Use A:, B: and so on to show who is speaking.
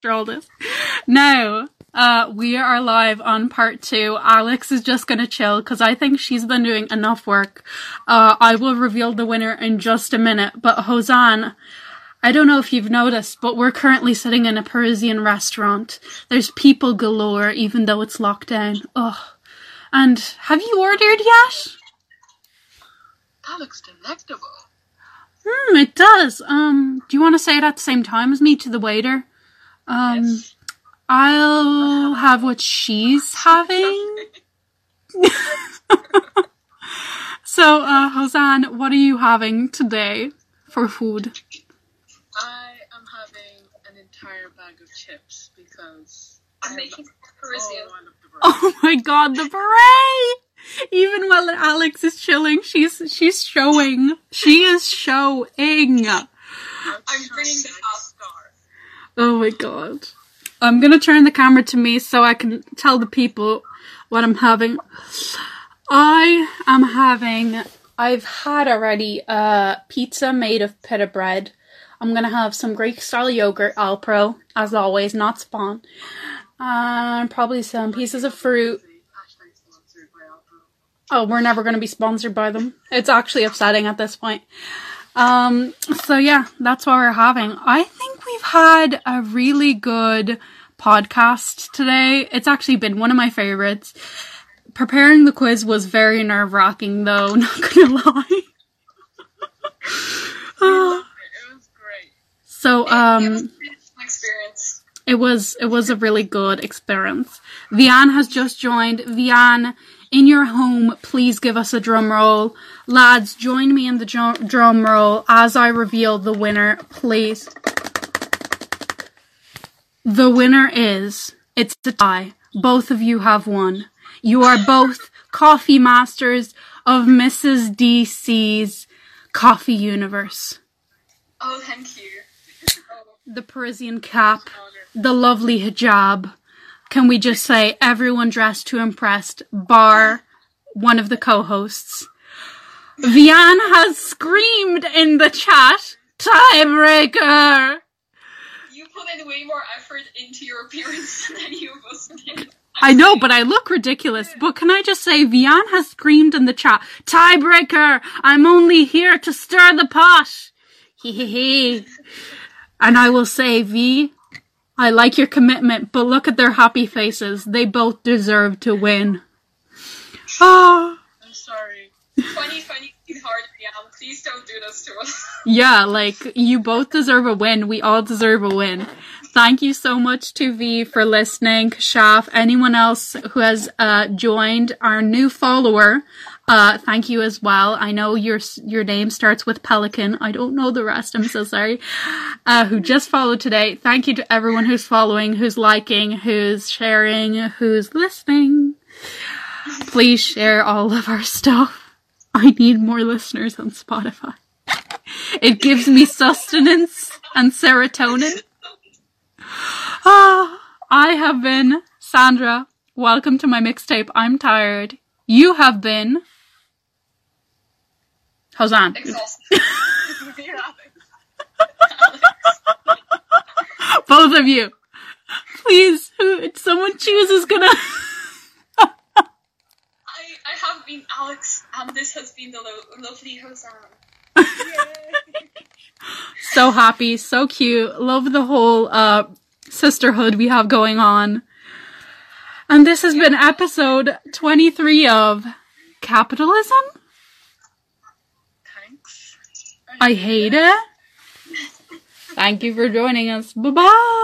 A: after all this. Now, uh, we are live on part two. Alex is just gonna chill because I think she's been doing enough work. Uh, I will reveal the winner in just a minute, but Hosan, I don't know if you've noticed, but we're currently sitting in a Parisian restaurant. There's people galore, even though it's locked down. Ugh. And have you ordered yet?
B: That looks delectable.
A: Hmm, it does. Um, do you want to say it at the same time as me to the waiter? Um,
B: Yes.
A: I'll have what she's having. so, uh, Hosanne, what are you having today for food?
B: I am having an entire bag of chips because
C: I'm making
B: love-
C: Parisian.
B: Oh, I love the bread.
A: Oh my god, the beret! Even while Alex is chilling, she's she's showing. She is showing.
C: I'm
B: Outside
C: bringing the
B: that
C: top.
B: star.
A: Oh my god. I'm gonna turn the camera to me so I can tell the people what I'm having. I am having, I've had already a pizza made of pita bread. I'm gonna have some Greek style yogurt, Alpro, as always, not spawn. And probably some pieces of fruit. Oh, we're never gonna be sponsored by them. It's actually upsetting at this point. Um, so yeah, that's what we're having. I think we've had a really good podcast today. It's actually been one of my favorites. Preparing the quiz was very nerve wracking though, not gonna lie.
B: It was great.
A: so, um, it was, it was a really good experience. Vian has just joined. Vian, in your home, please give us a drum roll. Lads, join me in the drum, drum roll as I reveal the winner, please. The winner is, it's a tie. Both of you have won. You are both coffee masters of Mrs. DC's Coffee Universe.
C: Oh, thank you.
A: The Parisian cap, the lovely hijab. Can we just say everyone dressed to impress, bar one of the co-hosts? Vian has screamed in the chat, tiebreaker!
C: Put in way more effort into your appearance than any of us did.
A: I know, but I look ridiculous. But can I just say, Vian has screamed in the chat, tiebreaker! I'm only here to stir the pot! Hee hee hee. And I will say, V, I like your commitment, but look at their happy faces. They both deserve to win. Ah.
B: I'm sorry.
C: 2020 is hard. Please don't do this to us.
A: Yeah, like you both deserve a win. We all deserve a win. Thank you so much to V for listening, Kashaf, anyone else who has uh, joined, our new follower. Uh, thank you as well. I know your your name starts with Pelican. I don't know the rest. I'm so sorry. Uh, who just followed today? Thank you to everyone who's following, who's liking, who's sharing, who's listening. Please share all of our stuff. I need more listeners on Spotify. It gives me sustenance and serotonin. Ah, I have been Sandra. Welcome to my mixtape. I'm tired. You have been.
C: Exhausted.
A: Both of you. Please, who someone choose is gonna
C: I, I have been Alex, and this has been the lo- lovely Hosanna.
A: so happy, so cute. Love the whole uh sisterhood we have going on. And this has been episode 23 of Capitalism?
B: Thanks.
A: I hate it. Thank you for joining us. Bye bye.